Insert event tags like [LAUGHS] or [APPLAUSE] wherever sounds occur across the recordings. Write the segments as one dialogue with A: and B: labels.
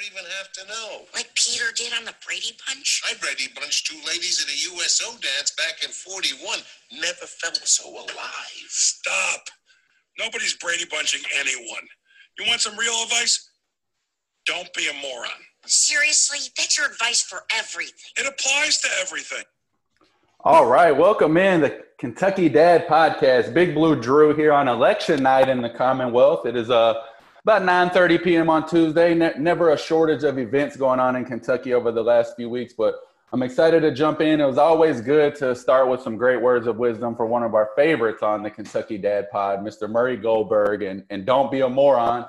A: even have to know.
B: Like Peter did on the Brady Bunch?
A: I Brady Bunch two ladies at a USO dance back in 41. Never felt so alive.
C: Stop. Nobody's Brady Bunching anyone. You want some real advice? Don't be a moron.
B: Seriously? That's your advice for everything.
C: It applies to everything.
D: All right, welcome in the Kentucky Dad Podcast. Big Blue Drew here on election night in the Commonwealth. It is uh, about 9:30 p.m. on Tuesday. Ne- never a shortage of events going on in Kentucky over the last few weeks, but I'm excited to jump in. It was always good to start with some great words of wisdom for one of our favorites on the Kentucky Dad Pod, Mr. Murray Goldberg, and and don't be a moron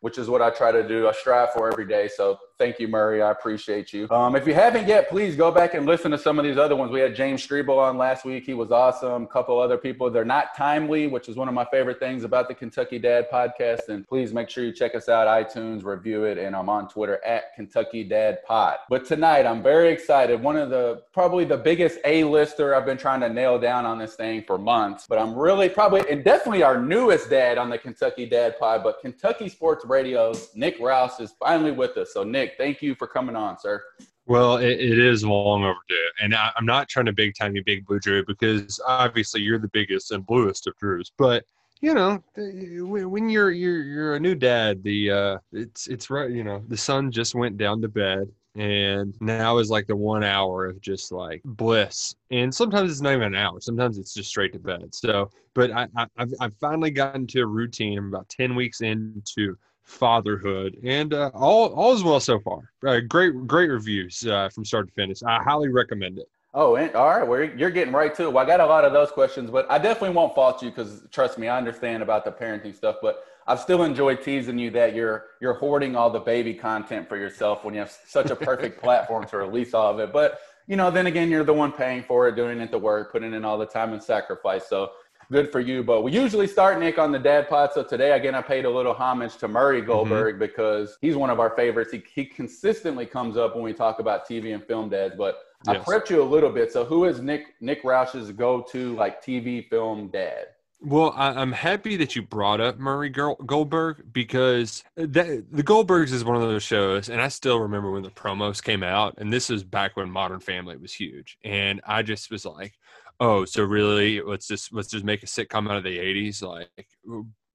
D: which is what I try to do. I strive for every day. So thank you, Murray. I appreciate you. Um, if you haven't yet, please go back and listen to some of these other ones. We had James Strebel on last week. He was awesome. A couple other people. They're not timely, which is one of my favorite things about the Kentucky Dad podcast. And please make sure you check us out, iTunes, review it. And I'm on Twitter at Kentucky Dad Pod. But tonight, I'm very excited. One of the probably the biggest A-lister I've been trying to nail down on this thing for months. But I'm really probably and definitely our newest dad on the Kentucky Dad Pod. But Kentucky Sports Radio's Nick Roush is finally with us. So Nick, thank you for coming on, sir.
E: Well, it, it is long overdue, and I, am not trying to big time you, big blue Drew, because obviously you're the biggest and bluest of Drews. But you know, when you're you're you're a new dad, the uh, it's it's right. You know, the son just went down to bed, and now is like the one hour of just like bliss. And sometimes it's not even an hour. Sometimes it's just straight to bed. So, but I, I I've I've finally gotten to a routine. I'm about ten weeks into fatherhood, and uh, all all is well so far. Uh, great great reviews uh, from start to finish. I highly recommend it.
D: Oh, and, all right. Well, you're getting right to it. Well, I got a lot of those questions, but I definitely won't fault you because trust me, I understand about the parenting stuff. But I've still enjoyed teasing you that you're you're hoarding all the baby content for yourself when you have such a perfect [LAUGHS] platform to release all of it. But you know, then again, you're the one paying for it, doing it the work, putting in all the time and sacrifice. So good for you. But we usually start Nick on the dad pod. So today again I paid a little homage to Murray mm-hmm. Goldberg mm-hmm. because he's one of our favorites. He he consistently comes up when we talk about TV and film dads. But yes. I prepped you a little bit. So who is Nick Nick Roush's go-to like TV film dad?
E: Well, I, am happy that you brought up Murray Goldberg because that, the Goldbergs is one of those shows, and I still remember when the promos came out, and this is back when Modern Family was huge, and I just was like, oh, so really, let's just let's just make a sitcom out of the '80s, like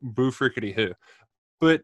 E: boo frickety who. But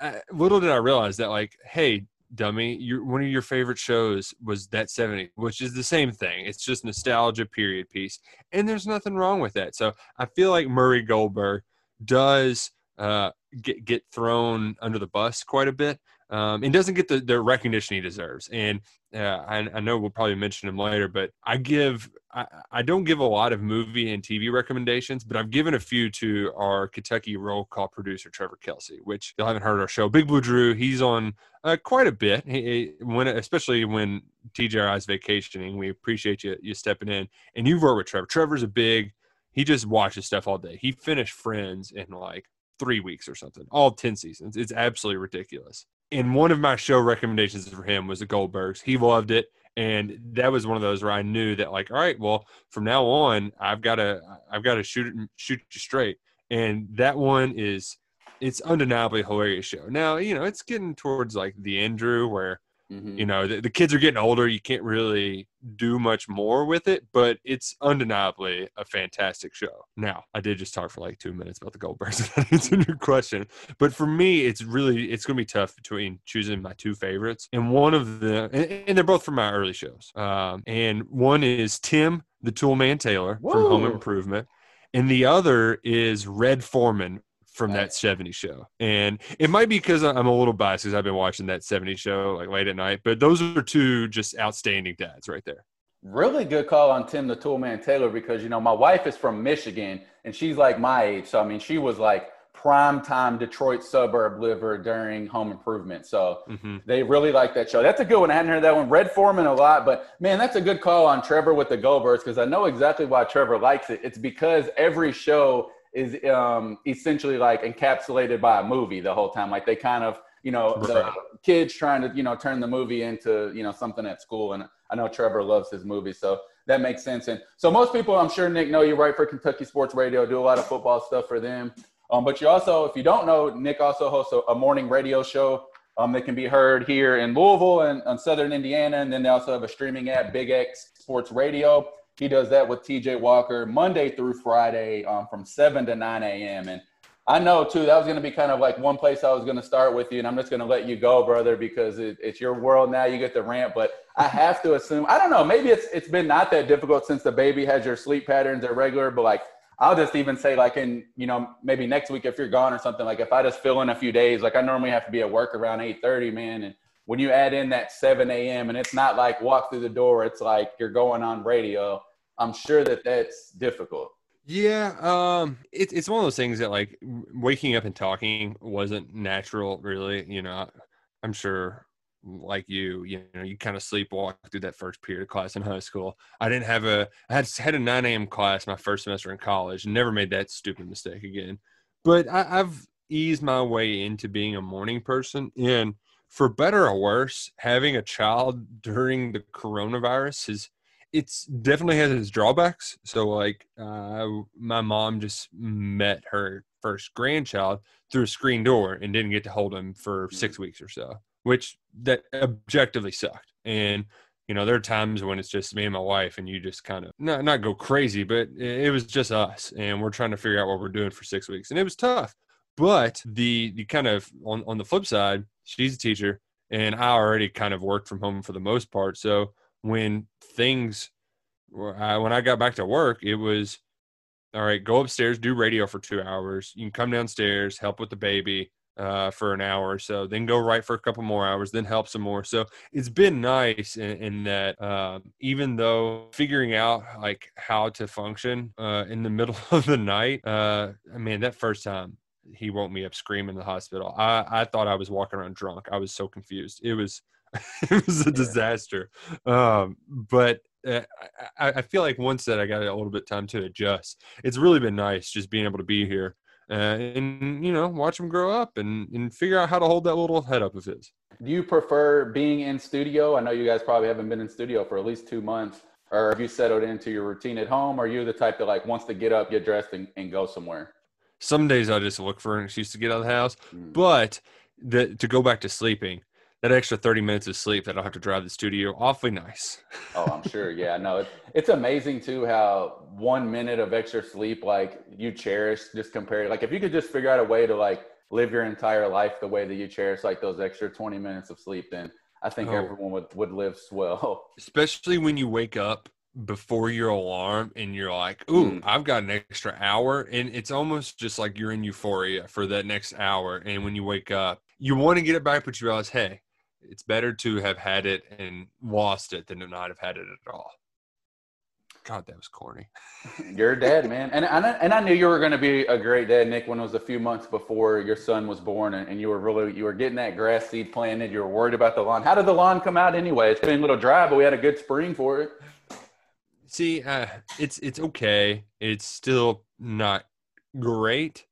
E: uh, little did I realize that, like, hey, dummy, your one of your favorite shows was that 70s, which is the same thing. It's just nostalgia period piece, and there's nothing wrong with that. So I feel like Murray Goldberg does uh, get get thrown under the bus quite a bit, um, and doesn't get the, the recognition he deserves. And uh, I, I, know we'll probably mention him later, but I give I, I, don't give a lot of movie and TV recommendations, but I've given a few to our Kentucky roll call producer Trevor Kelsey, which you haven't heard our show. Big Blue Drew, he's on uh, quite a bit. He, when especially when TJI is vacationing, we appreciate you you stepping in. And you've worked with Trevor. Trevor's a big. He just watches stuff all day. He finished Friends in like three weeks or something, all ten seasons. It's absolutely ridiculous and one of my show recommendations for him was the Goldbergs. He loved it, and that was one of those where I knew that, like, all right, well, from now on, I've got to, I've got to shoot it, shoot you straight. And that one is, it's undeniably hilarious show. Now, you know, it's getting towards like the Andrew where Mm-hmm. You know, the, the, kids are getting older. You can't really do much more with it, but it's undeniably a fantastic show. Now, I did just talk for like two minutes about the Goldbergs. [LAUGHS] That answered your question, but for me, it's really it's going to be tough between choosing my two favorites, and one of the and, and they're both from my early shows. Um, and one is Tim the Toolman Taylor Whoa. from Home Improvement, and the other is Red Foreman from that 70 show. And it might be because I'm a little biased because I've been watching that 70 show like late at night, but those are two just outstanding dads right there.
D: Really good call on Tim the Toolman Taylor because, you know, my wife is from Michigan and she's like my age. So, I mean, she was like prime time Detroit suburb liver during home improvement. So mm-hmm. they really like that show. That's a good one. I hadn't heard that one. Red Foreman a lot, but man, that's a good call on Trevor with the Goldbergs because I know exactly why Trevor likes it. It's because every show is um, essentially like encapsulated by a movie the whole time. Like they kind of, you know, right. the kids trying to, you know, turn the movie into, you know, something at school. And I know Trevor loves his movies, so that makes sense. And so most people, I'm sure Nick know you write for Kentucky Sports Radio, do a lot of football stuff for them. Um, but you also, if you don't know, Nick also hosts a, a morning radio show Um, they can be heard here in Louisville and on Southern Indiana, and then they also have a streaming app, Big X Sports Radio. He does that with TJ Walker Monday through Friday um, from 7 to 9 a.m. And I know too that was going to be kind of like one place I was going to start with you, and I'm just going to let you go, brother, because it, it's your world now. You get the rant, but I have to assume I don't know. Maybe it's it's been not that difficult since the baby has your sleep patterns are regular, but like I'll just even say like in you know maybe next week if you're gone or something like if I just fill in a few days, like I normally have to be at work around 8:30, man, and when you add in that 7 a.m. and it's not like walk through the door, it's like you're going on radio. I'm sure that that's difficult.
E: Yeah, um, it's it's one of those things that like waking up and talking wasn't natural, really. You know, I'm sure, like you, you know, you kind of sleepwalk through that first period of class in high school. I didn't have a, I had had a 9 a.m. class my first semester in college, and never made that stupid mistake again. But I, I've eased my way into being a morning person, and for better or worse, having a child during the coronavirus has it's definitely has its drawbacks. So like uh, my mom just met her first grandchild through a screen door and didn't get to hold him for six
D: Mm.
E: weeks or so, which that objectively sucked. And you know there are times when it's just me and my wife, and you just kind of not not go crazy, but it it was just us, and we're trying to figure out what we're doing for six weeks, and it was tough. But the the kind of on on the flip side, she's a teacher, and I already kind of worked from home for the most part, so when things were- I, when I got back to work, it was all right. Go upstairs, do radio for two hours. You can come downstairs, help with the baby uh, for an hour or so, then go right for a couple more hours, then help some more. So it's been nice in, in that um, even though figuring out like how to function uh, in the [LAUGHS] middle of the night, uh, I mean that first time he woke me up screaming in the hospital. I, I thought I was walking around drunk. I was so confused. It was [LAUGHS] it was a disaster. Um, but uh, I, I feel like once that I got a little bit time to adjust, it's really been nice just being able to be here uh, and you know watch him grow up and and figure out how to hold that little head up of his.
D: Do you prefer being in studio? I know you guys probably haven't been in studio for at least two months. Or have you settled into your routine at home? Or are you the type that like wants to get up, get dressed, and, and go somewhere?
E: Some days I just look for an excuse to get out of the house,
D: Mm.
E: but the, to go back to sleeping, that extra thirty minutes of sleep that I don't have to drive to the studio, awfully nice. [LAUGHS]
D: Oh, I'm sure. Yeah, no, it, it's amazing too how one minute of extra sleep, like you cherish, just compared. Like if you could just figure out a way to like live your entire life the way that you cherish like those extra 20 minutes of sleep, then I think
E: Oh.
D: everyone would would live swell. [LAUGHS]
E: especially when you wake up before your alarm and you're like, "Ooh,
D: Mm.
E: I've got an extra hour," and it's almost just like you're in euphoria for that next hour. And when you wake up, you want to get it back, but you realize, hey, it's better to have had it and lost it than to not have had it at all. God, that was corny. [LAUGHS]
D: You're a dad, man, and and I, and I knew you were going to be a great dad, Nick. When it was a few months before your son was born, and, and you were really you were getting that grass seed planted. You were worried about the lawn. How did the lawn come out anyway? It's been a little dry, but we had a good spring for it.
E: See, uh, it's it's okay. It's still not great.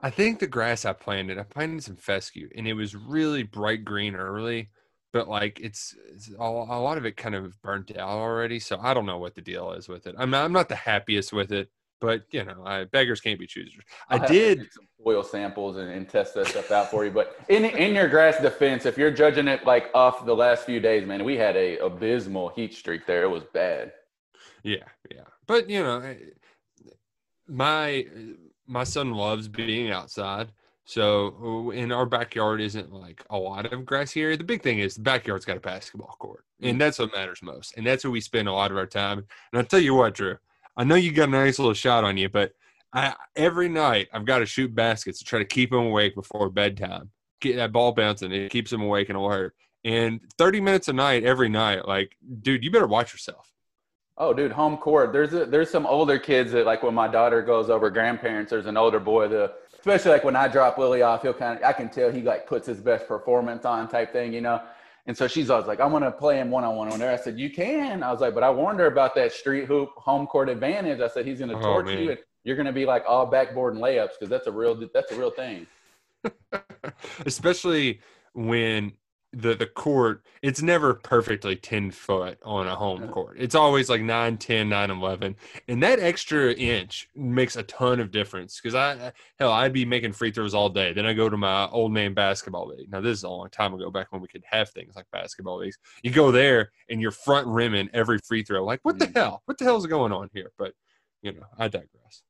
E: I think the grass I planted, I planted some fescue, and it was really bright green early, but like it's, it's a, a lot of it kind of burnt out already. So I don't know what the deal is with it. I'm not, I'm not the happiest with it, but you know, I, beggars can't be choosers. I
D: I'll
E: did.
D: soil samples and, and test that stuff out for you. But in in your grass defense, if you're judging it like off the last few days, man, we had a abysmal heat streak there. It was bad.
E: Yeah, yeah. But you know, eh, my my son loves being outside. So in our backyard isn't like a lot of grassy area. The big thing is the backyard's got a basketball court, and mm. that's what matters most. And that's where we spend a lot of our time. And I'll tell you what, Drew, I know you got a nice little shot on you, but I every night I've got to shoot baskets to try to keep them awake before bedtime. Get that ball bouncing, it keeps them awake and alert. And 30 minutes a night every night, like, dude, you better watch yourself.
D: Oh, dude, home court. There's a, there's some older kids that like when my daughter goes over grandparents. There's an older boy that, especially like when I drop Willie off, he'll kind of I can tell he like puts his best performance on type thing, you know. And so she's always like, I'm gonna play him one on one on there. I said, you can. I was like, but I warned her about that street hoop home court advantage. I said he's gonna
E: Oh,
D: torch
E: man.
D: you, and you're gonna be like all backboard and layups because that's a real that's a real thing. [LAUGHS]
E: especially when the the court it's never perfectly 10 foot on a home uh-huh. court. It's always like 9 10 9 11 and that extra inch makes a ton of difference because i hell i'd be making free throws all day. Then i go to my old man basketball league. Now this is a long time ago back when we could have things like basketball leagues. You go there and you're front rimming every free throw like what the mm-hmm. hell? What the hell's going on here? But you know i digress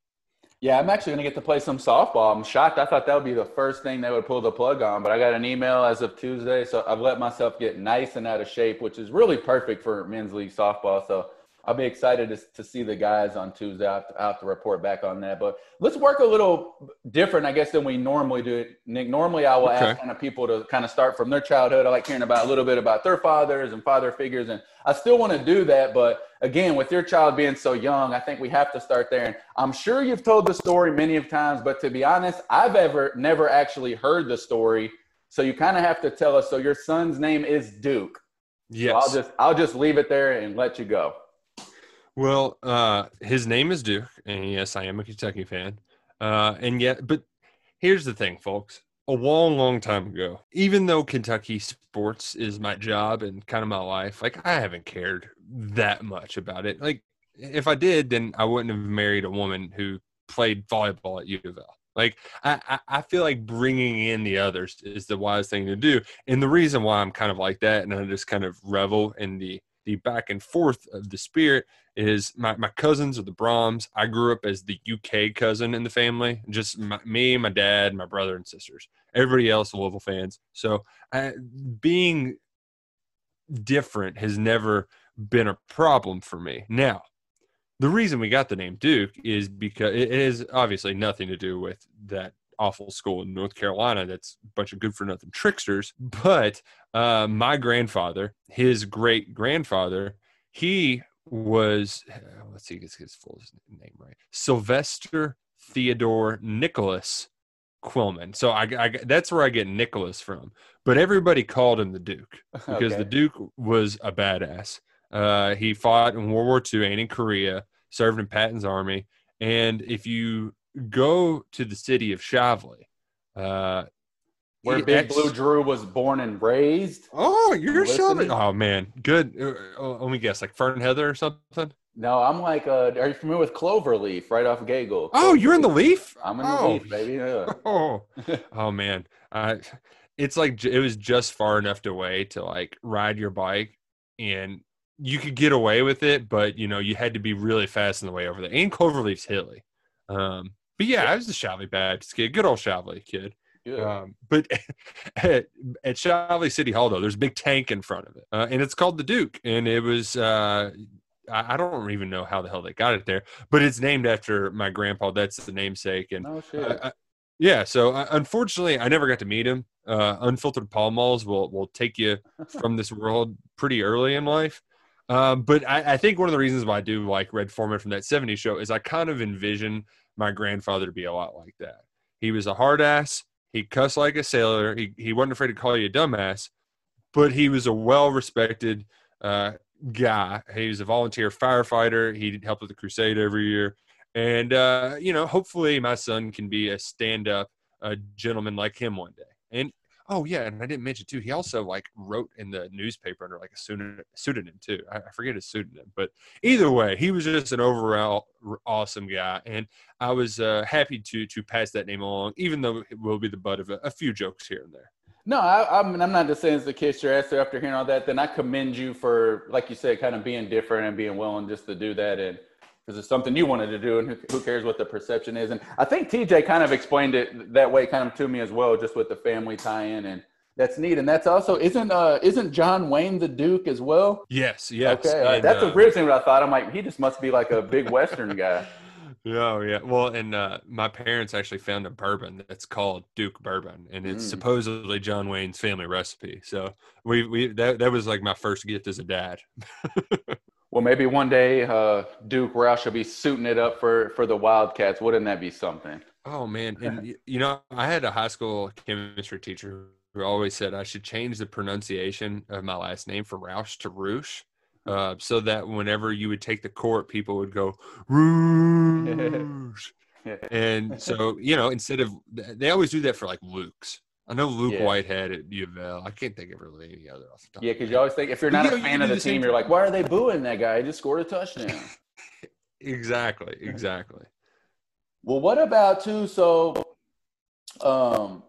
D: Yeah, I'm actually going to get to play some softball. I'm shocked. I thought that would be the first thing they would pull the plug on, but I got an email as of Tuesday, so I've let myself get nice and out of shape, which is really perfect for men's league softball. So I'll be excited to, to see the guys on Tuesday. I'll have, to, I'll have to report back on that. But let's work a little different, I guess, than we normally do. Nick, normally I will
E: Okay.
D: ask kind of people to kind of start from their childhood. I like hearing about a little bit about their fathers and father figures, and I still want to do that. But again, with your child being so young, I think we have to start there. And I'm sure you've told the story many of times, but to be honest, I've ever never actually heard the story. So you kind of have to tell us. So your son's name is Duke. So
E: yes
D: I'll just I'll just leave it there and let you go.
E: Well, uh, his name is Duke, and yes, I am a Kentucky fan. Uh, and yet, but here's the thing, folks. A long, long time ago, even though Kentucky sports is my job and kind of my life, like I haven't cared that much about it. Like, if I did, then I wouldn't have married a woman who played volleyball at U of L. Like, I, I, I feel like bringing in the others is the wise thing to do. And the reason why I'm kind of like that, and I just kind of revel in the the back and forth of the spirit is my, my cousins are the Brahms. I grew up as the UK cousin in the family, just my, me, my dad, my brother and sisters. Everybody else Louisville fans. So I, being different has never been a problem for me. Now, the reason we got the name Duke is because it is obviously nothing to do with that awful school in North Carolina that's a bunch of good for nothing tricksters. But uh, my grandfather, his great grandfather, he was, uh, let's see, get his full name right Sylvester Theodore Nicholas Quillman. So I, I that's where I get Nicholas from. But everybody called him the Duke [LAUGHS] because
D: Okay.
E: the Duke was a badass. Uh, he fought in World War II and in Korea, served in Patton's army. And if you go to the city of Shively, uh,
D: Where
E: he
D: Big
E: ex-
D: Blue Drew was born and raised.
E: Oh, you're
D: Listening?
E: Shively. Oh man, good. Uh, uh, let me guess, like Fern Heather or something.
D: No, I'm like, uh, are you familiar with Cloverleaf right off Gagel?
E: Oh, you're in the Leaf.
D: I'm in the
E: oh.
D: leaf, baby. Yeah. [LAUGHS]
E: Oh, [LAUGHS] oh man, I, it's like it was just far enough away to like ride your bike, and you could get away with it, but you know you had to be really fast on the way over there. And Cloverleaf's hilly, um, but yeah, I was a Shively Baptist kid, good old Shively kid.
D: Good.
E: Um, but [LAUGHS] at, at Shively City Hall, though, there's a big tank in front of it, uh, and it's called the Duke. And it was, uh, I, I don't even know how the hell they got it there, but it's named after my grandpa. That's the namesake. And
D: shit.
E: uh, uh, yeah, so uh, unfortunately, I never got to meet him. Uh, unfiltered Pall Malls will will take you [LAUGHS] from this world pretty early in life. Um, but I, I think one of the reasons why I do like Red Foreman from that 70s show is I kind of envision my grandfather to be a lot like that. He was a hard ass. He cussed like a sailor. He, he wasn't afraid to call you a dumbass, but he was a well respected uh, guy. He was a volunteer firefighter. He helped with the crusade every year. And, uh, you know, hopefully my son can be a stand up uh, gentleman like him one day. And Oh yeah, and I didn't mention too. He also like wrote in the newspaper under like a pseudonym, pseudonym too. I, I forget his pseudonym, but either way, he was just an overall awesome guy, and I was uh, happy to to pass that name along, even though it will be the butt of a, a few jokes here and there.
D: No, I, I mean, I'm not just saying it's to kiss your ass after hearing all that. Then I commend you for, like you said, kind of being different and being willing just to do that. And because it's something you wanted to do, and who, who cares what the perception is? And I think TJ kind of explained it that way, kind of to me as well, just with the family tie-in, and that's neat. And that's also isn't uh isn't John Wayne the Duke as well?
E: Yes, yes.
D: okay,
E: and,
D: that's
E: uh,
D: thing. What I thought, I'm like, he just must be like a big Western guy. [LAUGHS]
E: Oh yeah. Well, and uh, my parents actually found a bourbon that's called Duke Bourbon, and it's
D: Mm.
E: supposedly John Wayne's family recipe. So we we that that was like my first gift as a dad. [LAUGHS]
D: Well, maybe one day uh, Duke Roush will be suiting it up for for the Wildcats. Wouldn't that be something?
E: Oh man, and [LAUGHS] you know, I had a high school chemistry teacher who always said I should change the pronunciation of my last name from Roush to Roosh, uh, so that whenever you would take the court, people would go Roosh. [LAUGHS] and so you know, instead of they always do that for like Luke's. I know Luke
D: Yeah.
E: Whitehead at U of L. I can't think of really any other off the top.
D: Yeah, because you always think if you're not
E: You
D: a
E: know,
D: fan of the
E: the
D: team, you're like, why are they booing that guy? He just scored a touchdown. [LAUGHS]
E: exactly, exactly.
D: Well, what about too? So, um,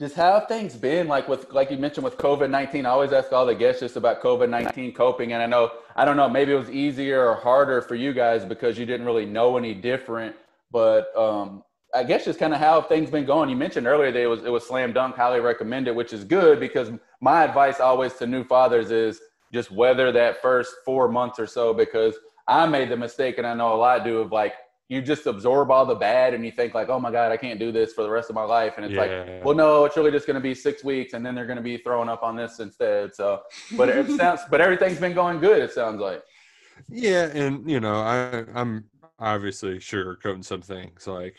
D: just how have things been like with like you mentioned with COVID nineteen? I always ask all the guests just about COVID nineteen coping, and I know I don't know maybe it was easier or harder for you guys because you didn't really know any different. But um, I guess just kind of how have things been going. You mentioned earlier that it was it was slam dunk, highly recommended, which is good because my advice always to new fathers is just weather that first four months or so because I made the mistake, and I know a lot do of like you just absorb all the bad and you think like, oh my god, I can't do this for the rest of my life, and it's like, well, no, it's really just going to be six weeks, and then they're going to be throwing up on this instead. So, but it [LAUGHS] sounds, but everything's been going good. It sounds like.
E: Yeah, and you know, I I'm obviously sugarcoating some things. Like,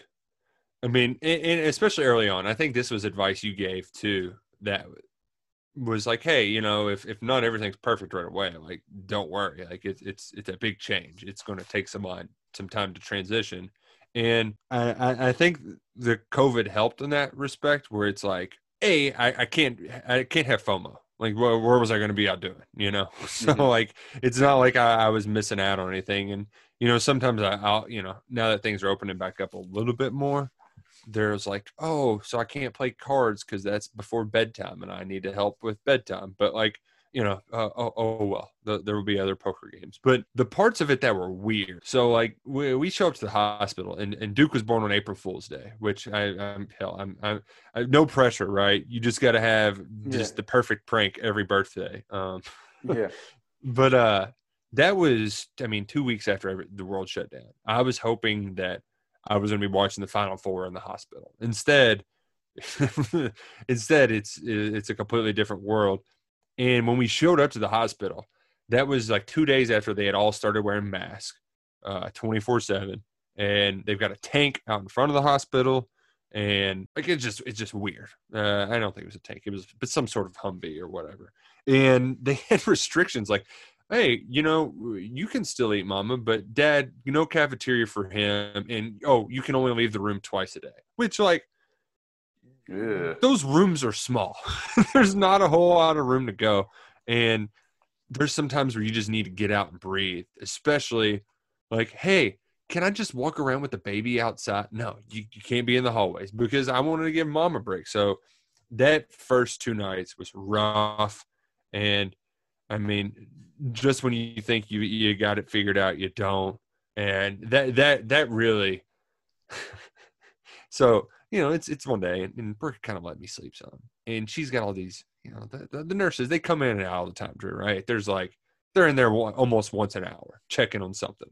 E: I mean, and, especially early on, I think this was advice you gave too. That was like, hey, you know, if if not everything's perfect right away, like, don't worry. Like, it's it's it's a big change. It's going to take some on some time to transition. And I, I think the COVID helped in that respect, where it's like, a I, I can't I can't have FOMO. Like, where, where was I going to be out doing? You know, [LAUGHS] so
D: Mhm.
E: like, it's not like I, I was missing out on anything. And you know, sometimes I, I'll you know now that things are opening back up a little bit more, there's like, oh, so I can't play cards because that's before bedtime, and I need to help with bedtime. But like, you know, uh, oh, oh well, the, there will be other poker games. But the parts of it that were weird. So like, we, we show up to the hospital, and, and Duke was born on April Fool's Day, which I, I'm hell, I'm, I'm I, no pressure, right? You just got to have just
D: Yeah.
E: the perfect prank every birthday. Um,
D: Yeah. [LAUGHS]
E: but uh that was i mean two weeks after every, the world shut down i was hoping that i was going to be watching the final four in the hospital. Instead [LAUGHS] instead it's it's a completely different world. And when we showed up to the hospital that was like two days after they had all started wearing masks uh 24 7 and they've got a tank out in front of the hospital. And like it's just it's just weird. Uh, i don't think it was a tank. It was but some sort of humvee or whatever. And they [LAUGHS] had restrictions like hey you know you can still eat mama but dad no cafeteria for him and oh you can only leave the room twice a day which like
D: Yeah.
E: those rooms are small. [LAUGHS] There's not a whole lot of room to go and there's some times where you just need to get out and breathe especially like hey can i just walk around with the baby outside? No you, you can't be in the hallways because i wanted to give mom a break. So that first two nights was rough and i mean just when you think you you got it figured out you don't. And that that that really [LAUGHS] so you know it's it's one day and, and brooke kind of let me sleep some. And she's got all these you know the, the, the nurses they come in and out all the time Drew, right? There's like they're in there almost once an hour checking on something.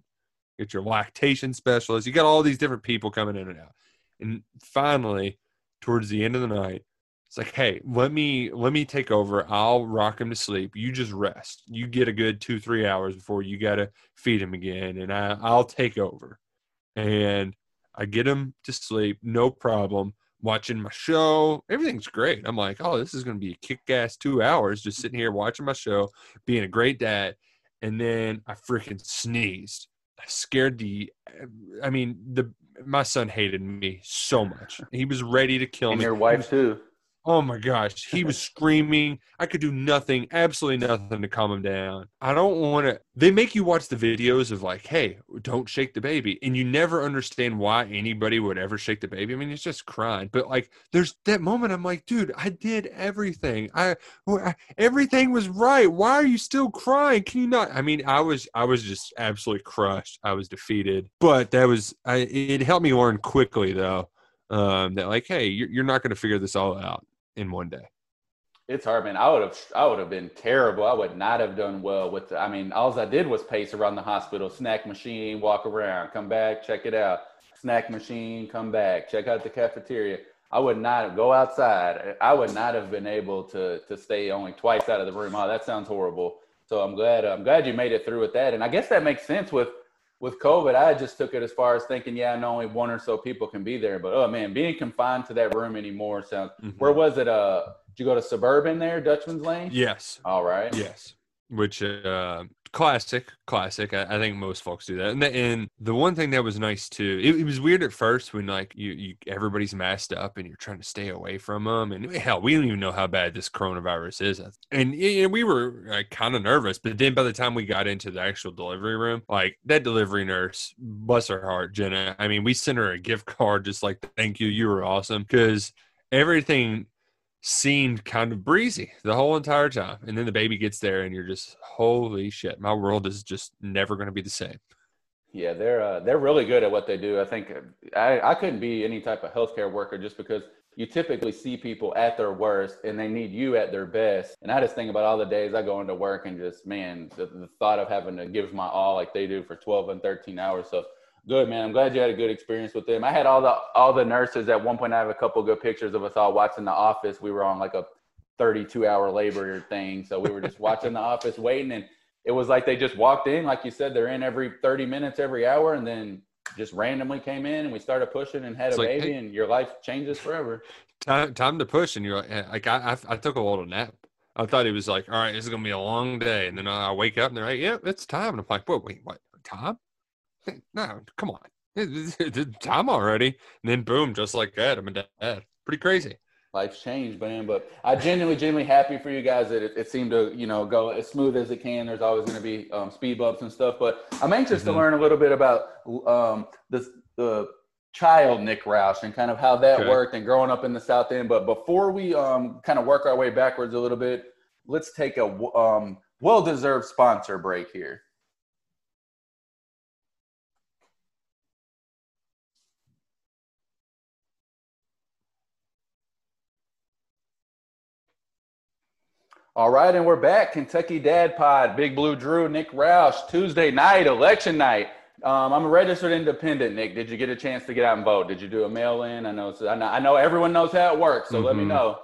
E: Get your lactation specialist you got all these different people coming in and out. And finally towards the end of the night it's like hey let me let me take over. I'll rock him to sleep. You just rest. You get a good two three hours before you gotta feed him again and I, i'll take over. And i get him to sleep no problem. Watching my show everything's great. I'm like oh this is gonna be a kick-ass two hours just sitting here watching my show being a great dad. And then i freaking sneezed. I scared the i mean the my son hated me so much. He was ready to kill
D: And
E: me.
D: your wife too.
E: Oh my gosh, he was [LAUGHS] screaming. I could do nothing, absolutely nothing to calm him down. I don't want to. They make you watch the videos of like, hey, don't shake the baby. And you never understand why anybody would ever shake the baby. I mean, it's just crying. But like, there's that moment I'm like, dude, I did everything. I, I everything was right. Why are you still crying? Can you not? I mean, I was, I was just absolutely crushed. I was defeated. But that was, I, it helped me learn quickly though. Um, that like, hey, you're, you're not going to figure this all out in one day.
D: It's hard, man. I would have, I would have been terrible. I would not have done well with. The, I mean, all I did was pace around the hospital, snack machine, walk around, come back, check it out. Snack machine, come back, check out the cafeteria. I would not go outside. I would not have been able to to stay only twice out of the room. Oh, that sounds horrible. So I'm glad. I'm glad you made it through with that. And I guess that makes sense with with COVID. I just took it as far as thinking, yeah, I know only one or so people can be there. But oh man, being confined to that room anymore sounds.
E: Mhm.
D: Where was it? Uh, did you go to suburban there, Dutchman's Lane?
E: Yes,
D: All right.
E: yes. Which uh, classic, classic. I, I think most folks do that. And the, and the one thing that was nice too, it, it was weird at first when like you, you everybody's masked up and you're trying to stay away from them. And hell, we don't even know how bad this coronavirus is. And know, we were like, kind of nervous. But then by the time we got into the actual delivery room, like that delivery nurse, bless her heart, Jenna. I mean, we sent her a gift card just like thank you, you were awesome because everything seemed kind of breezy the whole entire time. And then the baby gets there and you're just, holy shit, my world is just never going to be the same.
D: Yeah, they're uh, they're really good at what they do. I think I, I couldn't be any type of healthcare worker just because you typically see people at their worst and they need you at their best. And I just think about all the days I go into work and just man, the, the thought of having to give my all like they do for 12 and 13 hours. So Good man. I'm glad you had a good experience with them. I had all the all the nurses at one point. I have a couple good pictures of us all watching The Office. We were on like a 32 hour labor thing, so we were just watching The Office, waiting, and it was like they just walked in, like you said, they're in every 30 minutes, every hour, and then just randomly came in and we started pushing and had it's a like, baby, hey, and your life changes forever.
E: Time time to push, and you're like, eh, like I I, I took a little nap. I thought it was like, all right, this is gonna be a long day, and then I wake up and they're like, yeah, it's time, and I'm like, wait, wait, what? Time? [LAUGHS] no, come on. [LAUGHS] Time already. And then boom, just like that, I'm a dad. Pretty crazy.
D: Life's changed, man. But I genuinely, genuinely happy for you guys that it, it seemed to, you know, go as smooth as it can. There's always going to be um, speed bumps and stuff. But I'm anxious mm-hmm. to learn a little bit about um, the, the child Nick Roush and kind of how that okay. worked and growing up in the South End. But before we um, kind of work our way backwards a little bit, let's take a um, well-deserved sponsor break here. All right, and we're back. Kentucky Dad Pod, Big Blue Drew, Nick Roush, Tuesday night, election night. Um, I'm a registered independent, Nick. Did you get a chance to get out and vote? Did you do a mail in? I know, I know, I know everyone knows how it works, so mm-hmm. let me mm-hmm. know.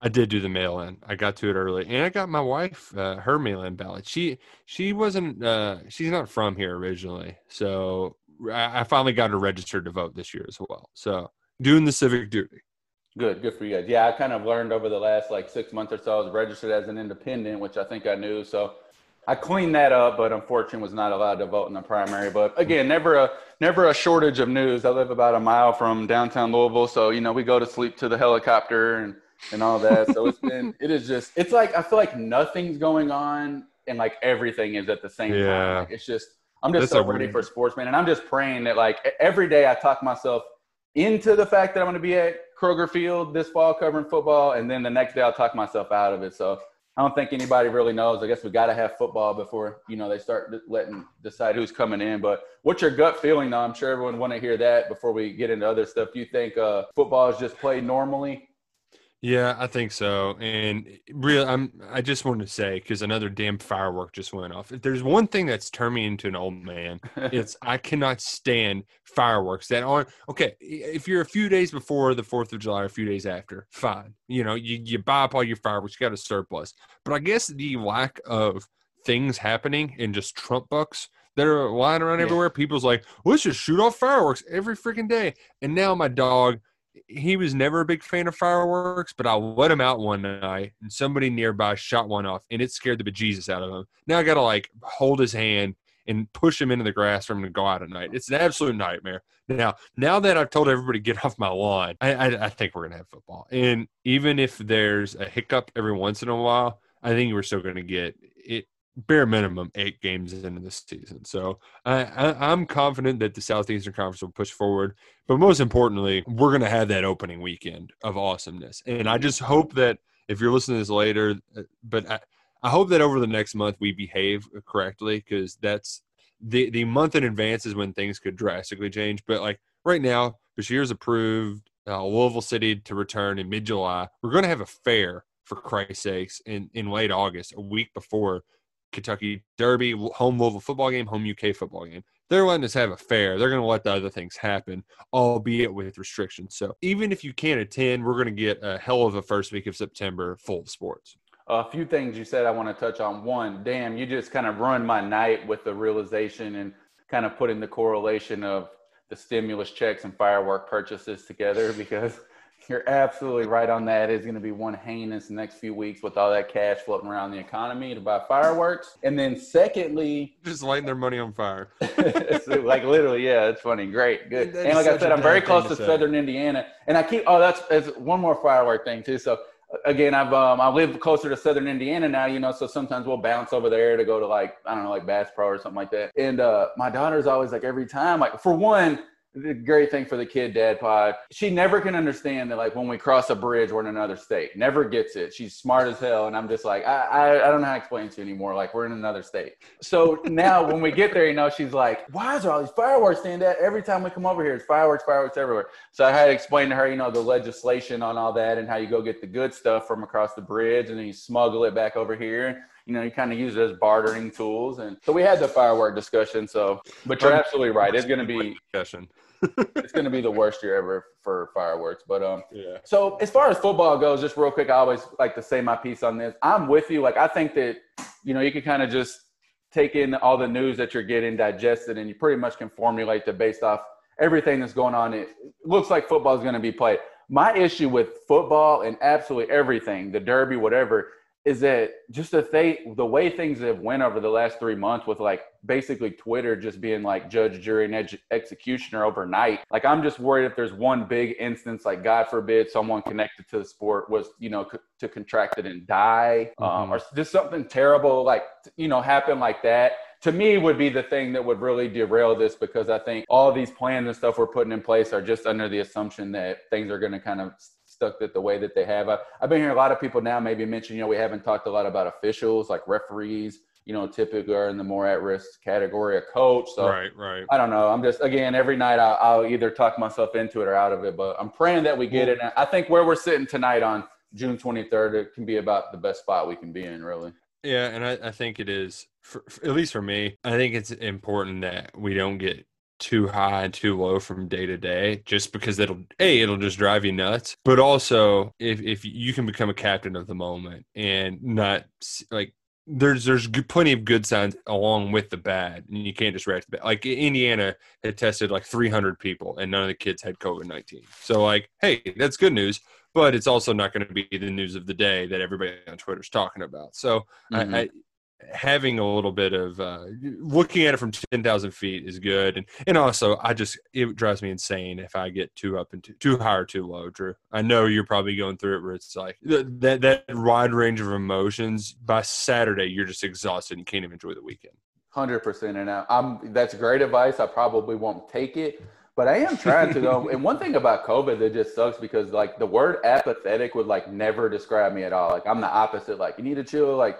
E: I did do the mail in. I got to it early, and I got my wife uh, her mail in ballot. She she wasn't uh, she's not from here originally, so I, I finally got her registered to vote this year as well. So doing the civic duty.
D: Good, good for you guys. Yeah, I kind of learned over the last like six months or so. I was registered as an independent, which I think I knew. So I cleaned that up, but unfortunately was not allowed to vote in the primary. But again, never a never a shortage of news. I live about a mile from downtown Louisville, so you know we go to sleep to the helicopter and and all that. So it's been [LAUGHS] it is just it's like I feel like nothing's going on and like everything is at the same yeah. time. Like it's just I'm just That's so ready for sports, man, and I'm just praying that like every day I talk myself into the fact that I'm going to be at Kroger Field this fall covering football, and then the next day I'll talk myself out of it. So I don't think anybody really knows. I guess we got to have football before you know they start letting decide who's coming in. But what's your gut feeling? Though I'm sure everyone want to hear that before we get into other stuff. You think uh, football is just played normally?
E: Yeah, I think so. And eh, real, I'm. I just wanted to say because another damn firework just went off. If there's one thing that's turned me into an old man, it's [LAUGHS] I cannot stand fireworks that aren't okay. If you're a few days before the Fourth of July, or a few days after, fine. You know, you you buy up all your fireworks, you got a surplus. But I guess the lack of things happening and just Trump bucks that are lying around yeah. everywhere. People's like, let's just shoot off fireworks every freaking day. And now my dog he was never a big fan of fireworks, but I let him out one night and somebody nearby shot one off and it scared the bejesus out of him. Now I got to like hold his hand and push him into the grass for him to go out at night. It's an absolute nightmare. Now, now that I've told everybody to get [LAUGHS] off my lawn, I, I, I think we're to have football. And even if there's a hiccup every once in a while, I think we're still to get bare minimum eight games into the season. So I, am confident that the Southeastern Conference will push forward. But most importantly, we're going to have that opening weekend of awesomeness. And I just hope that if you're listening to this later, uh, but I, I hope that over the next month we behave correctly because that's the the month in advance is when things could drastically change. But like right now, Beshear's approved uh, Louisville City to return in mid July. We're going to have a fair for Christ's sakes in, in late August, a week before Kentucky Derby, home Louisville football game, home UK football game. They're letting us have a fair. They're going to let the other things happen, albeit with restrictions. So even if you can't attend, we're going to get a hell of a first week of September full of sports.
D: A few things you said I want to touch on. One, damn, you just kind of ruined my night with the realization and kind of putting the correlation of the stimulus checks and firework purchases together [LAUGHS] because You're absolutely right on that. It's going to be one heinous next few weeks with all that cash floating around the economy to buy fireworks. And then, secondly, [LAUGHS]
E: Just lighting their money on fire. [LAUGHS]
D: so, like literally, yeah, it's funny. Great, good.
E: That's
D: and like I said, I'm very close to
E: to say.
D: Southern Indiana, and I keep. Oh, that's, that's one more firework thing too. So again, I've um, I live closer to Southern Indiana now, you know. So sometimes we'll bounce over there to go to like I don't know, like Bass Pro or something like that. And uh, my daughter's always like every time, like for one. The great thing for the kid dad pod, she never can understand that like when we cross a bridge, we're in another state. Never gets it. She's smart as hell, and I'm just like I I, I don't know how to explain to you anymore. Like we're in another state. So now when we get there, you know, she's like, why is there all these fireworks stand at every time we come over here? It's fireworks, fireworks everywhere. So I had to explain to her, you know, the legislation on all that and how you go get the good stuff from across the bridge and then you smuggle it back over here. You know, you kind of use it as bartering tools. And so we had the firework discussion. So, but you're absolutely right. It's going to be,
E: discussion.
D: It's going to be the worst year ever for fireworks. But, um,
E: Yeah.
D: so as far as football goes, just real quick, I always like to say my piece on this. I'm with you. Like I think that you know you can kind of just take in all the news that you're getting, digest it, and you pretty much can formulate the based off everything that's going on. It looks like football is going to be played. My issue with football and absolutely everything, the Derby, whatever, is that just the th- the way things have went over the last three months with like basically Twitter just being like judge, jury, and edu- executioner overnight. Like I'm just worried if there's one big instance, like God forbid, someone connected to the sport was you know c- to contract it and die, um,
E: Mhm.
D: or just something terrible like you know happen like that. To me, would be the thing that would really derail this because I think all these plans and stuff we're putting in place are just under the assumption that things are going to kind of stuck it the way that they have. I, I've been hearing a lot of people now maybe mention, you know, we haven't talked a lot about officials like referees, you know, typically are in the more at risk category, a coach. So
E: right, right.
D: I don't know. I'm just, again, every night I'll, I'll either talk myself into it or out of it, but I'm praying that we get it. And I think where we're sitting tonight on June 23rd, it can be about the best spot we can be in, really.
E: Yeah, and I, I think it is, for- at least for me, I think it's important that we don't get too high and too low from day to day just because it'll a it'll just drive you nuts but also if if you can become a captain of the moment and not like there's there's plenty of good signs along with the bad and you can't just react to bad. like indiana had tested like 300 people and none of the kids had covid-19 so like hey that's good news but it's also not going to be the news of the day that everybody on twitter's talking about so
D: Mhm.
E: I, I having a little bit of uh, looking at it from 10,000 feet is good. And, and also I just, it drives me insane if I get too up and too, too high or too low, Drew. I know you're probably going through it where it's like that, that wide range of emotions by Saturday, you're just exhausted and can't even enjoy the weekend.
D: Hundred percent, and I- I'm that's great advice. I probably won't take it, but I am trying to though. and one thing about COVID that just sucks because like the word apathetic would like never describe me at all. Like I'm the opposite. Like you need to chill. Like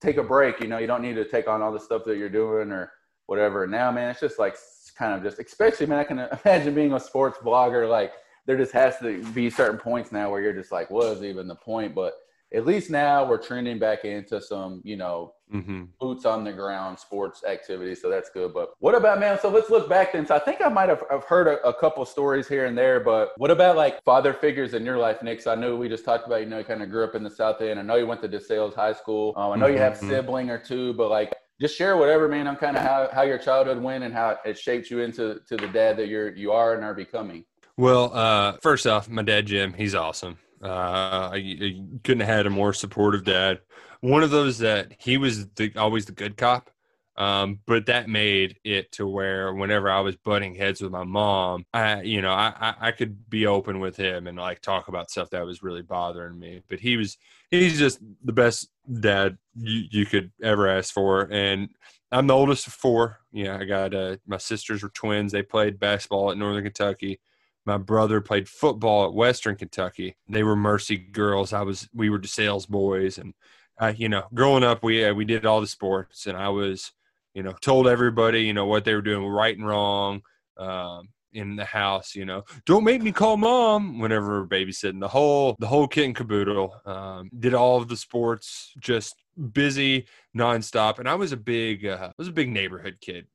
D: take a break. You know, you don't need to take on all the stuff that you're doing or whatever. Now, man, it's just like kind of just, especially man, I can [LAUGHS] imagine being a sports blogger. Like there just has to be certain points now where you're just like, what is even the point? But at least now we're trending back into some, you know,
E: Mm-hmm.
D: boots on the ground sports activity. So that's good. But what about man? So let's look back then. So I think I might have I've heard a, a couple stories here and there, but what about like father figures in your life, Nick? So I know we just talked about, you know, you kind of grew up in the South End. I know you went to DeSales High School. Um, I know you have
E: Mhm.
D: sibling or two, but like just share whatever, man, on kind of how, how your childhood went and how it shaped you into to the dad that you're you are and are becoming.
E: Well, uh, first off, my dad Jim, he's awesome. Uh, I, I couldn't have had a more supportive dad. One of those that he was the, always the good cop, um, but that made it to where whenever I was butting heads with my mom, I, you know, I, I, I could be open with him and like talk about stuff that was really bothering me. But he was, he's just the best dad you, you could ever ask for, and I'm the oldest of four. Yeah, I got uh, my sisters were twins. They played basketball at Northern Kentucky. My brother played football at Western Kentucky. They were Mercy girls. I was we were DeSales boys, and I, you know, growing up, we uh, we did all the sports, and I was, you know, told everybody, you know, what they were doing right and wrong um, in the house. You know, don't make me call mom whenever babysitting. The whole the whole kit and caboodle. Um, did all of the sports, just busy nonstop, and I was a big uh, I was a big neighborhood kid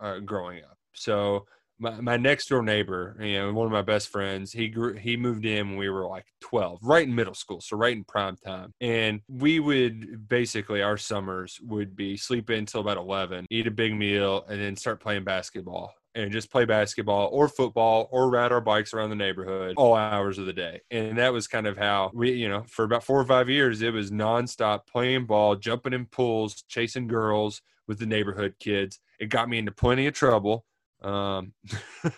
E: uh, growing up. So my, my next door neighbor, you know, one of my best friends, he grew, he moved in when we were like 12, right in middle school. So right in prime time. And we would basically, our summers would be sleep in until about 11, eat a big meal, and then start playing basketball and just play basketball or football or ride our bikes around the neighborhood all hours of the day. And that was kind of how we, you know, for about four or five years, it was nonstop playing ball, jumping in pools, chasing girls with the neighborhood kids. It got me into plenty of trouble. Um,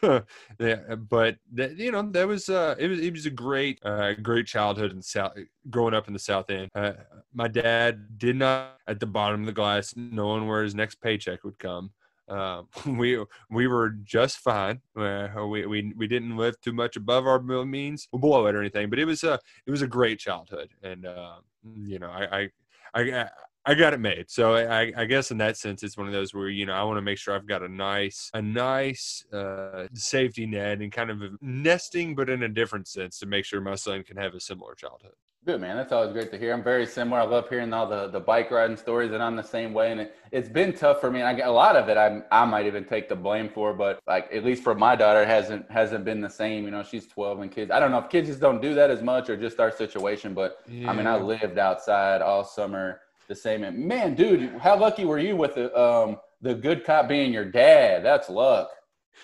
E: [LAUGHS] yeah, but that, you know, that was, uh, it was, it was a great, uh, great childhood in South, growing up in the South End. Uh, my dad did not at the bottom of the glass, knowing where his next paycheck would come. Uh, [LAUGHS] we we were just fine. Uh, we, we we didn't live too much above our means, or below it or anything. But it was a it was a great childhood, and uh, you know I, I I I got it made. So I, I guess in that sense, it's one of those where you know I want to make sure I've got a nice a nice uh, safety net and kind of nesting, but in a different sense to make sure my son can have a similar childhood.
D: Good man, that's always great to hear. I'm very similar. I love hearing all the, the bike riding stories, and I'm the same way. And it, has been tough for me. And I get a lot of it. I I might even take the blame for, but like at least for my daughter, it hasn't hasn't been the same. You know, she's 12 and kids. I don't know if kids just don't do that as much or just our situation. But yeah. I mean, I lived outside all summer the same. And man, dude, how lucky were you with the um the good cop being your dad? That's luck.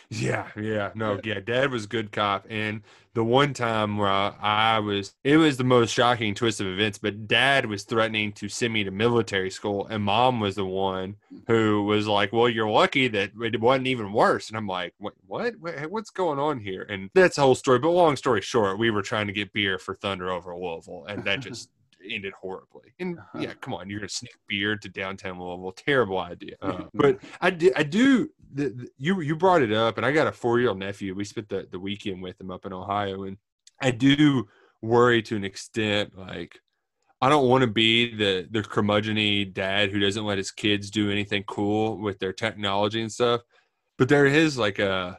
E: Yeah, yeah, no, yeah. Dad was good cop, and the one time where I was, it was the most shocking twist of events. But Dad was threatening to send me to military school, and Mom was the one who was like, "Well, you're lucky that it wasn't even worse." And I'm like, "What? What? What's going on here?" And that's the whole story. But long story short, we were trying to get beer for Thunder over Louisville, and that just ended horribly. And uh-huh. yeah, come on, you're gonna sneak beer to downtown Louisville. Terrible idea. Uh, [LAUGHS] but I do, I do. The, the, you you brought it up, and I got a four year old nephew. We spent the the weekend with him up in Ohio, and I do worry to an extent, like. I don't want to be the the curmudgeony dad who doesn't let his kids do anything cool with their technology and stuff. But there is like a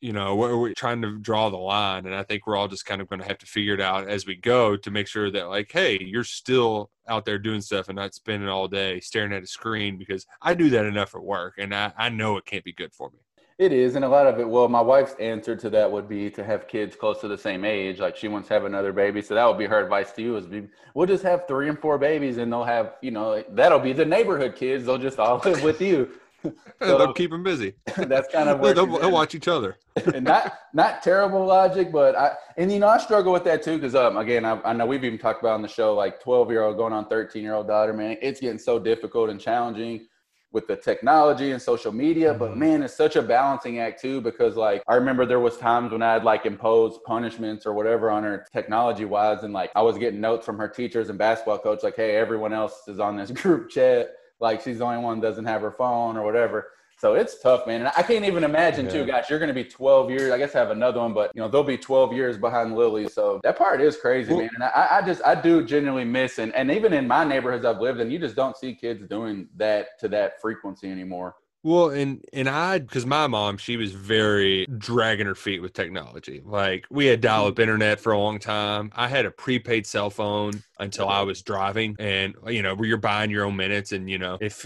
E: you know we're, we're, trying to draw the line and i think we're all just kind of going to have to figure it out as we go to make sure that like hey you're still out there doing stuff and not spending all day staring at a screen because i do that enough at work and i, I know it can't be good for me.
D: It is and a lot of it well my wife's answer to that would be to have kids close to the same age like she wants to have another baby so that would be her advice to you is be, we'll just have three and four babies and they'll have you know that'll be the neighborhood kids they'll just all [LAUGHS] live with you [LAUGHS]
E: so, they'll keep them busy. [LAUGHS]
D: That's kind of [LAUGHS] where
E: they'll, they'll watch each other.
D: and not not terrible logic, but I and you know I struggle with that too because um again I, I know we've even talked about on the show like twelve year old going on thirteen year old daughter man it's getting so difficult and challenging with the technology and social media but mm-hmm. man it's such a balancing act too because like i remember there was times when i'd like impose punishments or whatever on her technology wise and like i was getting notes from her teachers and basketball coach like hey everyone else is on this group chat like she's the only one doesn't have her phone or whatever. So it's tough, man. And I can't even imagine yeah. too, guys, you're going to be 12 years. I guess I have another one, but you know, they'll be 12 years behind Lily. So that part is crazy, man. And I, I, just, I do genuinely miss, and, and even in my neighborhoods I've lived in, you just don't see kids doing that to that frequency anymore.
E: Well, and and I because my mom she was very dragging her feet with technology. Like we had dial up mm-hmm. internet for a long time. I had a prepaid cell phone until I was driving, and you know where you're buying your own minutes, and you know if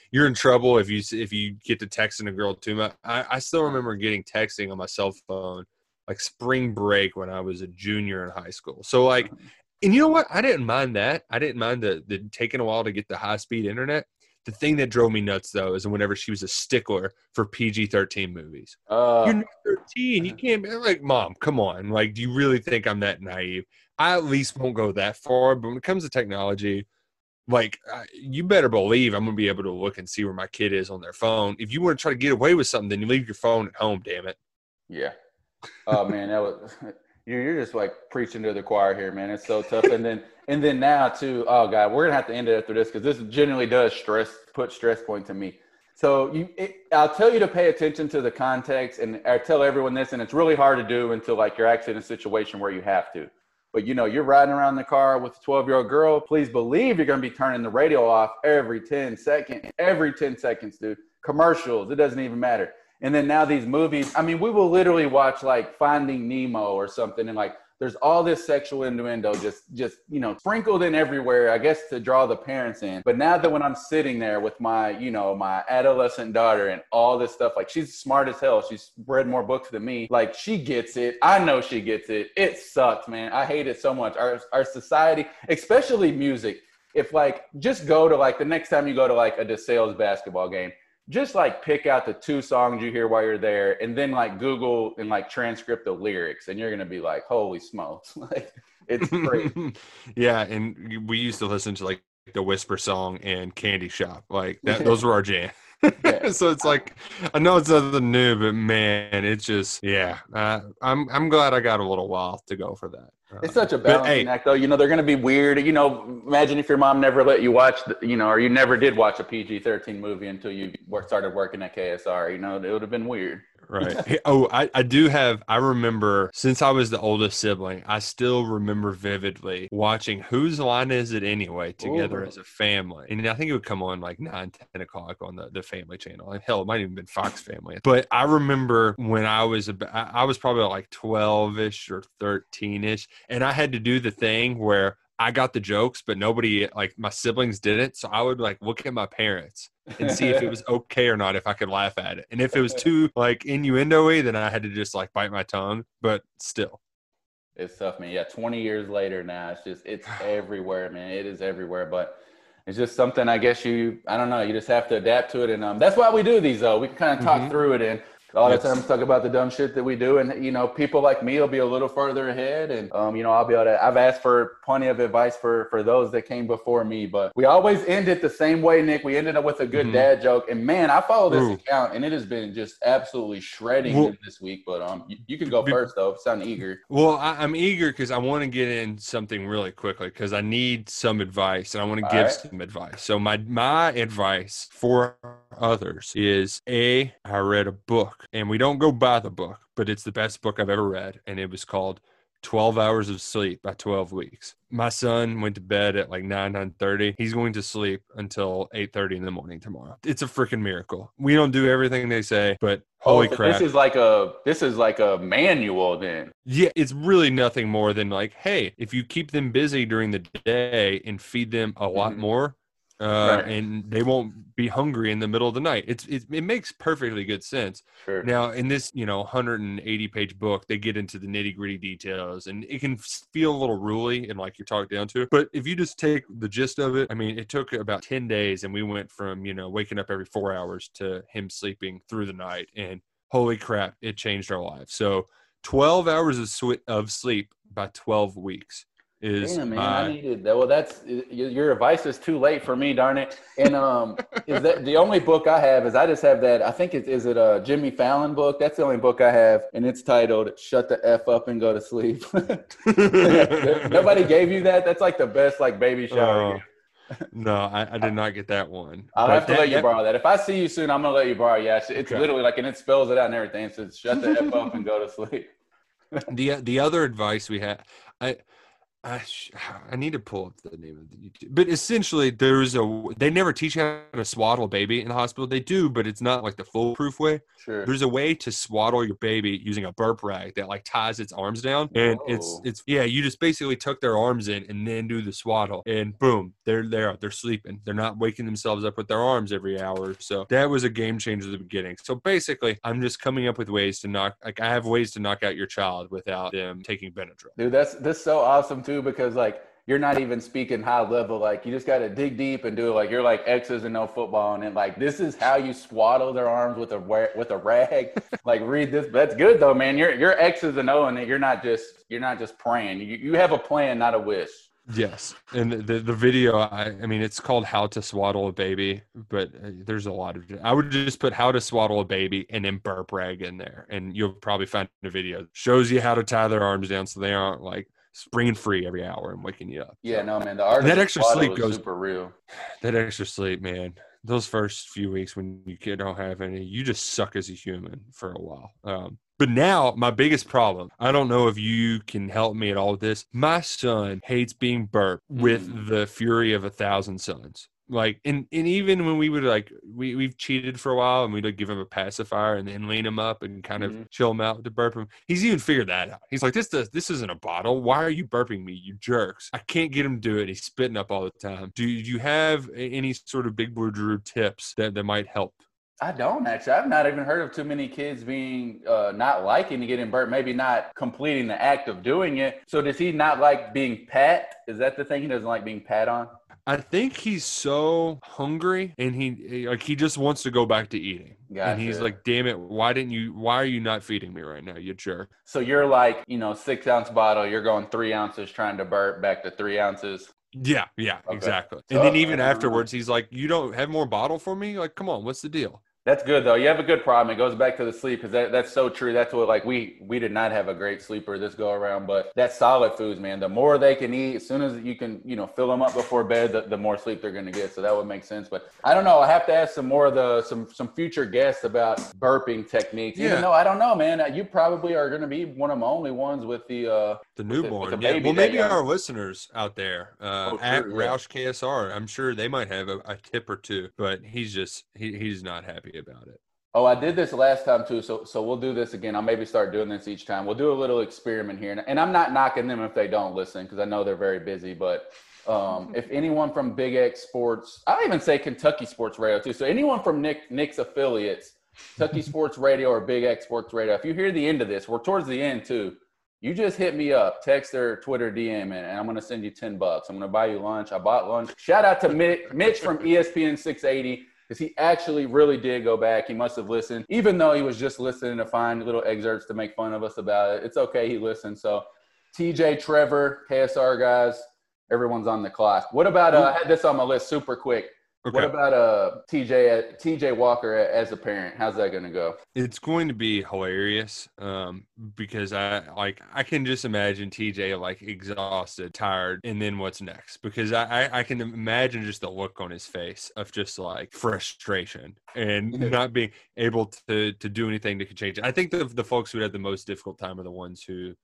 E: [LAUGHS] you're in trouble if you if you get to texting a girl too much. I, I still remember getting texting on my cell phone like spring break when I was a junior in high school. So like, uh-huh. and you know what? I didn't mind that. I didn't mind the the taking a while to get the high speed internet the thing that drove me nuts though is whenever she was a stickler for PG thirteen movies. Uh, You're not thirteen. You can't be like, mom, come on. Like, do you really think I'm that naive? I at least won't go that far. But when it comes to technology, like you better believe I'm gonna be able to look and see where my kid is on their phone. If you want to try to get away with something, then you leave your phone at home. Damn it.
D: Yeah. Oh man, that was [LAUGHS] you're, you're just like preaching to the choir here, man. It's so tough. And then and then now too. Oh god, we're gonna have to end it after this because this generally does stress put stress point to me. So you, it, I'll tell you to pay attention to the context, and I tell everyone this, and it's really hard to do until like you're actually in a situation where you have to. But you know, you're riding around the car with a 12 year old girl. Please believe you're to be turning the radio off every 10 seconds, every 10 seconds, dude. Commercials, it doesn't even matter. And then now these movies, I mean, we will literally watch like Finding Nemo or something, and like there's all this sexual innuendo just just you know sprinkled in everywhere i guess to draw the parents in. But now that when i'm sitting there with my you know my adolescent daughter and all this stuff like she's smart as hell. She's read more books than me. Like she gets it. I know she gets it. It sucks man. I hate it so much. Our our society especially music if like just go to like the next time you go to like a DeSales basketball game just like pick out the two songs you hear while you're there, and then like Google and like transcript the lyrics, and you're gonna be like, "Holy smokes!" [LAUGHS] like it's crazy. [LAUGHS]
E: yeah, and we used to listen to like the Whisper song and Candy Shop. Like that, those were our jam.
D: Yeah. [LAUGHS]
E: so it's like I know it's nothing new, but man, it's just yeah. Uh, I'm I'm glad I got a little while to go for that. Uh,
D: It's such a
E: but,
D: balancing
E: hey,
D: act, though. You know, they're going to be weird. You know, imagine if your mom never let you watch, the, you know, or you never did watch a PG 13 movie until you started working at KSR. You know, it would have been weird.
E: Right. Oh, I, I do have, I remember since I was the oldest sibling, I still remember vividly watching Whose Line Is It Anyway together
D: Ooh.
E: as a family. And I think it would come on like 9, 10 o'clock on the, the family channel. And hell, it might even been Fox Family. But I remember when I was, about, I I was probably like 12 ish or 13 ish. And I had to do the thing where I got the jokes, but nobody, like my siblings didn't. So I would like look at my parents and see if it was [LAUGHS] okay or not if I could laugh at it. And if it was too like innuendo-y, then I had to just like bite my tongue. But still,
D: It's tough, man. Yeah, 20 years later now, it's just, it's [SIGHS] everywhere, man. It is everywhere. But it's just something I guess you, I don't know, you just have to adapt to it. And um, that's why we do these, though. We can kind of talk
E: Mhm.
D: through it. And a lot of times talk about the dumb shit that we do. And, you know, people like me will be a little further ahead. And, um, you know, I'll be able to, I've asked for plenty of advice for, for those that came before me. But we always end it the same way, Nick. We ended up with a good
E: Mhm.
D: dad joke. And man, I follow this
E: Ooh.
D: account and it has been just absolutely shredding
E: Well-
D: this week. But um, you, you can go
E: Be-
D: first, though. Sound eager.
E: well, I, I'm eager because I want to get in something really quickly because I need some advice and I want to give
D: right.
E: some advice. So my my advice for others is a I read a book and we don't go by the book, but it's the best book I've ever read, and it was called 12 hours of sleep by 12 weeks. My son went to bed at like 9, 9.30. He's going to sleep until 8.30 in the morning tomorrow. It's a freaking miracle. We don't do everything they say, but holy
D: Oh, so
E: crap.
D: This is like a this is like a manual then.
E: Yeah, it's really nothing more than like, hey, if you keep them busy during the day and feed them a lot
D: Mhm.
E: more, uh,
D: Right.
E: and they won't be hungry in the middle of the night. It's it, it makes perfectly good sense.
D: Sure.
E: Now, in this, you know, 180 page book, they get into the nitty gritty details and it can feel a little ruly and like you're talked down to. But if you just take the gist of it, I mean, it took about 10 days and we went from, you know, waking up every four hours to him sleeping through the night. And holy crap, it changed our lives. So 12 hours of, swe- of sleep by 12 weeks is
D: Damn, man,
E: my-
D: I needed that. Well, that's your advice is too late for me, darn it. And um, is that the only book I have? Is I just have that. I think it is it a Jimmy Fallon book. That's the only book I have, and it's titled "Shut the f up and go to sleep." [LAUGHS] [LAUGHS] Nobody gave you that. That's like the best like baby shower.
E: Oh, no, I, I did not get that one.
D: I'll
E: But
D: have to
E: that-
D: let you borrow that. If I see you soon, I'm gonna let you borrow. Yeah, it's, it's
E: Okay.
D: literally like, and it spells it out and everything. It says, "Shut the f up and go to sleep." [LAUGHS]
E: the the other advice we had i I, sh- [SIGHS] I need to pull up the name of the YouTube. But essentially, there's a. They never teach you how to swaddle a baby in the hospital. They do, but it's not like the foolproof way.
D: Sure.
E: There's a way to swaddle your baby using a burp rag that like ties its arms down, and it's
D: Oh.
E: it's yeah. You just basically tuck their arms in and then do the swaddle, and boom, they're there. They're sleeping. They're not waking themselves up with their arms every hour. So that was a game changer at the beginning. So basically, I'm just coming up with ways to knock. Like I have ways to knock out your child without them taking Benadryl.
D: Dude, that's that's so awesome too because like you're not even speaking high level. Like you just got to dig deep and do it. Like you're like X's and no football, and then like this is how you swaddle their arms with a with a rag. [LAUGHS] like read this. That's good though, man. You're you're X's and O, and you're not just you're not just praying. You you have a plan, not a wish.
E: Yes, and the the, video. I, I mean, it's called "How to Swaddle a Baby," but uh, there's a lot of. I would just put "How to Swaddle a Baby" and then burp rag in there, and you'll probably find a video shows you how to tie their arms down so they aren't like springing free every hour and waking you up.
D: Yeah, no, man. The art
E: That extra sleep goes-
D: super real.
E: That extra sleep, man. Those first few weeks when you kid don't have any, you just suck as a human for a while. Um, but now my biggest problem, I don't know if you can help me at all with this. My son hates being burped with
D: Mm.
E: the fury of a thousand suns. Like and, and even when we would like we we've cheated for a while and we'd like give him a pacifier and then lean him up and kind of
D: Mhm.
E: chill him out to burp him. He's even figured that out. He's like, this does this isn't a bottle. Why are you burping me, you jerks? I can't get him to do it. He's spitting up all the time. Do you have any sort of Big Blue Drew tips that, that might help?
D: I don't actually. I've not even heard of too many kids being uh, not liking to get in burnt. Maybe not completing the act of doing it. So does he not like being pat? Is that the thing? He doesn't like being pat on.
E: I think he's so hungry and he like he just wants to go back to eating. And he's like, "Damn it! Why didn't you? Why are you not feeding me right now? You jerk!"
D: So you're like, you know, six ounce bottle. You're going three ounces, trying to burp back to three ounces.
E: Yeah, yeah,
D: Okay.
E: exactly.
D: So-
E: And then even afterwards, he's like, "You don't have more bottle for me? Like, come on, what's the deal?"
D: That's good though. You have a good problem. It goes back to the sleep because that, that's so true. That's what like we we did not have a great sleeper this go around, but that's solid foods, man. The more they can eat, as soon as you can, you know, fill them up before bed, the, the more sleep they're going to get. So that would make sense. But I don't know. I have to ask some more of the some some future guests about burping techniques.
E: Yeah.
D: Even though I don't know, man, you probably are going to be one of my only ones with the. uh
E: The
D: With the- with
E: newborn. yeah. Well, maybe
D: young.
E: our listeners out there uh,
D: Oh,
E: at
D: yeah.
E: Roush KSR, I'm sure they might have a, a tip or two, but he's just he, he's not happy about it.
D: Oh, I did this last time too, so so we'll do this again. I'll maybe start doing this each time. We'll do a little experiment here, and, and I'm not knocking them if they don't listen because I know they're very busy. But um, if [LAUGHS] anyone from Big X Sports, I even say Kentucky Sports Radio too. So anyone from Nick Nick's affiliates, Kentucky Sports Radio or Big X Sports Radio, if you hear the end of this, we're towards the end too. You just hit me up, text or Twitter DM, and I'm gonna send you ten bucks. I'm gonna buy you lunch. I bought lunch. Shout out to Mitch, Mitch from ESPN 680 because he actually really did go back. He must have listened, even though he was just listening to find little excerpts to make fun of us about it. It's okay, he listened. So, TJ, Trevor, KSR guys, everyone's on the clock. What about? Uh, I had this on my list super quick.
E: Okay.
D: What about uh TJ TJ Walker as a parent? How's that going to go?
E: It's going to be hilarious um, because I like I can just imagine TJ like exhausted, tired, and then what's next? Because I I, I can imagine just the look on his face of just like frustration and [LAUGHS] not being able to to do anything to change it. I think the the folks who had the most difficult time are the ones who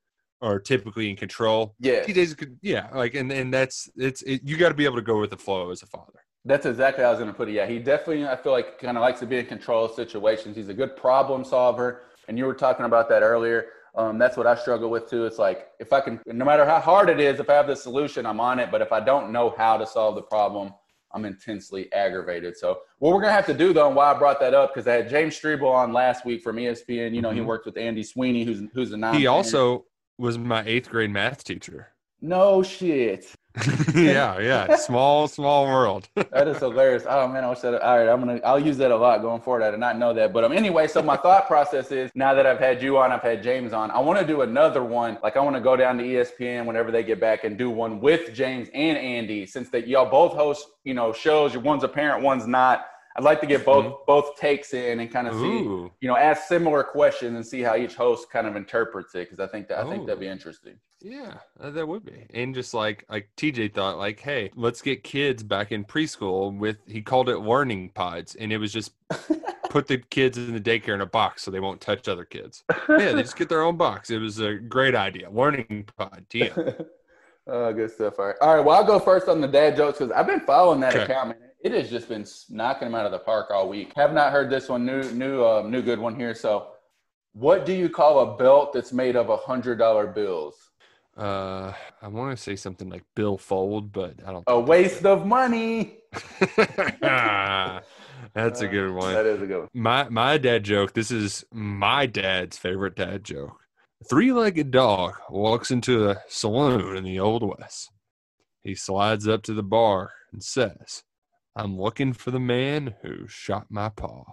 E: are typically in control.
D: Yeah,
E: TJ's yeah, like and and that's it's it, you got to be able to go with the flow as a father.
D: That's exactly how I was going to put it. Yeah, he definitely, I feel like, kind of likes to be in control of situations. He's a good problem solver. And you were talking about that earlier. Um, that's what I struggle with too. It's like if I can, no matter how hard it is, if I have the solution, I'm on it. But if I don't know how to solve the problem, I'm intensely aggravated. So what we're gonna have to do though, and why I brought that up, because I had James Strebel on last week from ESPN. You know, he
E: Mhm.
D: worked with Andy Sweeney, who's who's a non.
E: He also was my eighth grade math teacher.
D: no shit. [LAUGHS]
E: yeah, yeah. Small, small world. [LAUGHS]
D: That is hilarious. Oh man, I wish that. All right, I'm gonna. I'll use that a lot going forward. I did not know that, but um, anyway. So my thought process is now that I've had you on, I've had James on. I want to do another one. Like I want to go down to ESPN whenever they get back and do one with James and Andy, since that y'all both host, you know, shows. Your one's a parent, one's not. I'd like to get both both takes in and kind of see,
E: Ooh.
D: you know, ask similar questions and see how each host kind of interprets it because I think that I think that'd be interesting.
E: Yeah, uh, that would be. And just like like TJ thought, like, hey, let's get kids back in preschool with he called it learning pods, and it was just [LAUGHS] put the kids in the daycare in a box so they won't touch other kids. Yeah, they just [LAUGHS] get their own box. It was a great idea. Learning pod, TM. [LAUGHS]
D: oh, good stuff. All right. All right. Well, I'll go first on the dad jokes because I've been following that
E: Okay.
D: account, man. It has just been knocking them out of the park all week. Have not heard this one. New, new, um, new good one here. So, what do you call a belt that's made of a hundred dollar bills?
E: Uh, I want to say something like Bill Fold, but I don't.
D: A waste of money.
E: that's [LAUGHS] That's a good one.
D: That is a good one.
E: My my dad joke. This is my dad's favorite dad joke. Three-legged dog walks into a saloon in the old west. He slides up to the bar and says, "I'm looking for the man who shot my paw."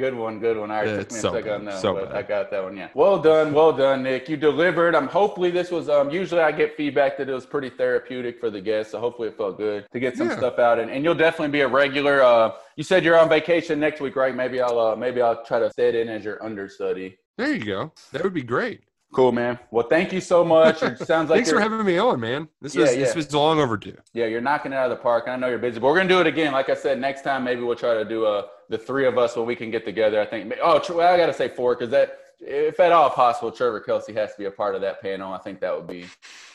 D: Good one, good one. All right, took me a
E: so
D: second on that,
E: so
D: but
E: bad.
D: I got that one. Yeah. Well done, well done, Nick. You delivered. I'm um, hopefully this was um. Usually I get feedback that it was pretty therapeutic for the guests, so hopefully it felt good to get some
E: Yeah.
D: stuff out. And, and you'll definitely be a regular. Uh, you said you're on vacation next week, right? Maybe I'll uh maybe I'll try to sit in as your understudy.
E: There you go. That would be great.
D: Cool, man. Well, thank you so much. It [LAUGHS] sounds like
E: Thanks for having me on, man. This
D: Yeah,
E: was this
D: yeah.
E: was long overdue.
D: Yeah, you're knocking it out of the park. I know you're busy, but we're gonna do it again. Like I said, next time maybe we'll try to do uh, the three of us when we can get together. I think. Oh, well, I gotta say four because that, if at all possible, Trevor Kelsey has to be a part of that panel. I think that would be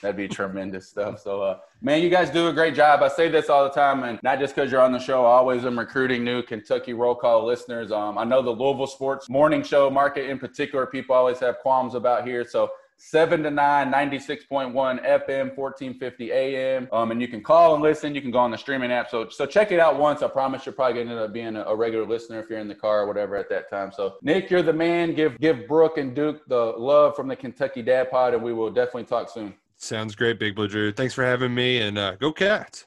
D: that'd be tremendous stuff. So, uh, man, you guys do a great job. I say this all the time, and not just because you're on the show. I always am recruiting new Kentucky roll call listeners. Um, I know the Louisville sports morning show market in particular, people always have qualms about here. So. 7 to 9, 96.1 FM, 1450 AM. Um, and you can call and listen. You can go on the streaming app. So so check it out once. I promise you're probably going to end up being a, a regular listener if you're in the car or whatever at that time. So, Nick, you're the man. Give give Brooke and Duke the love from the Kentucky Dad Pod, and we will definitely talk soon.
E: Sounds great, Big Blue Drew. Thanks for having me, and uh, go Cats.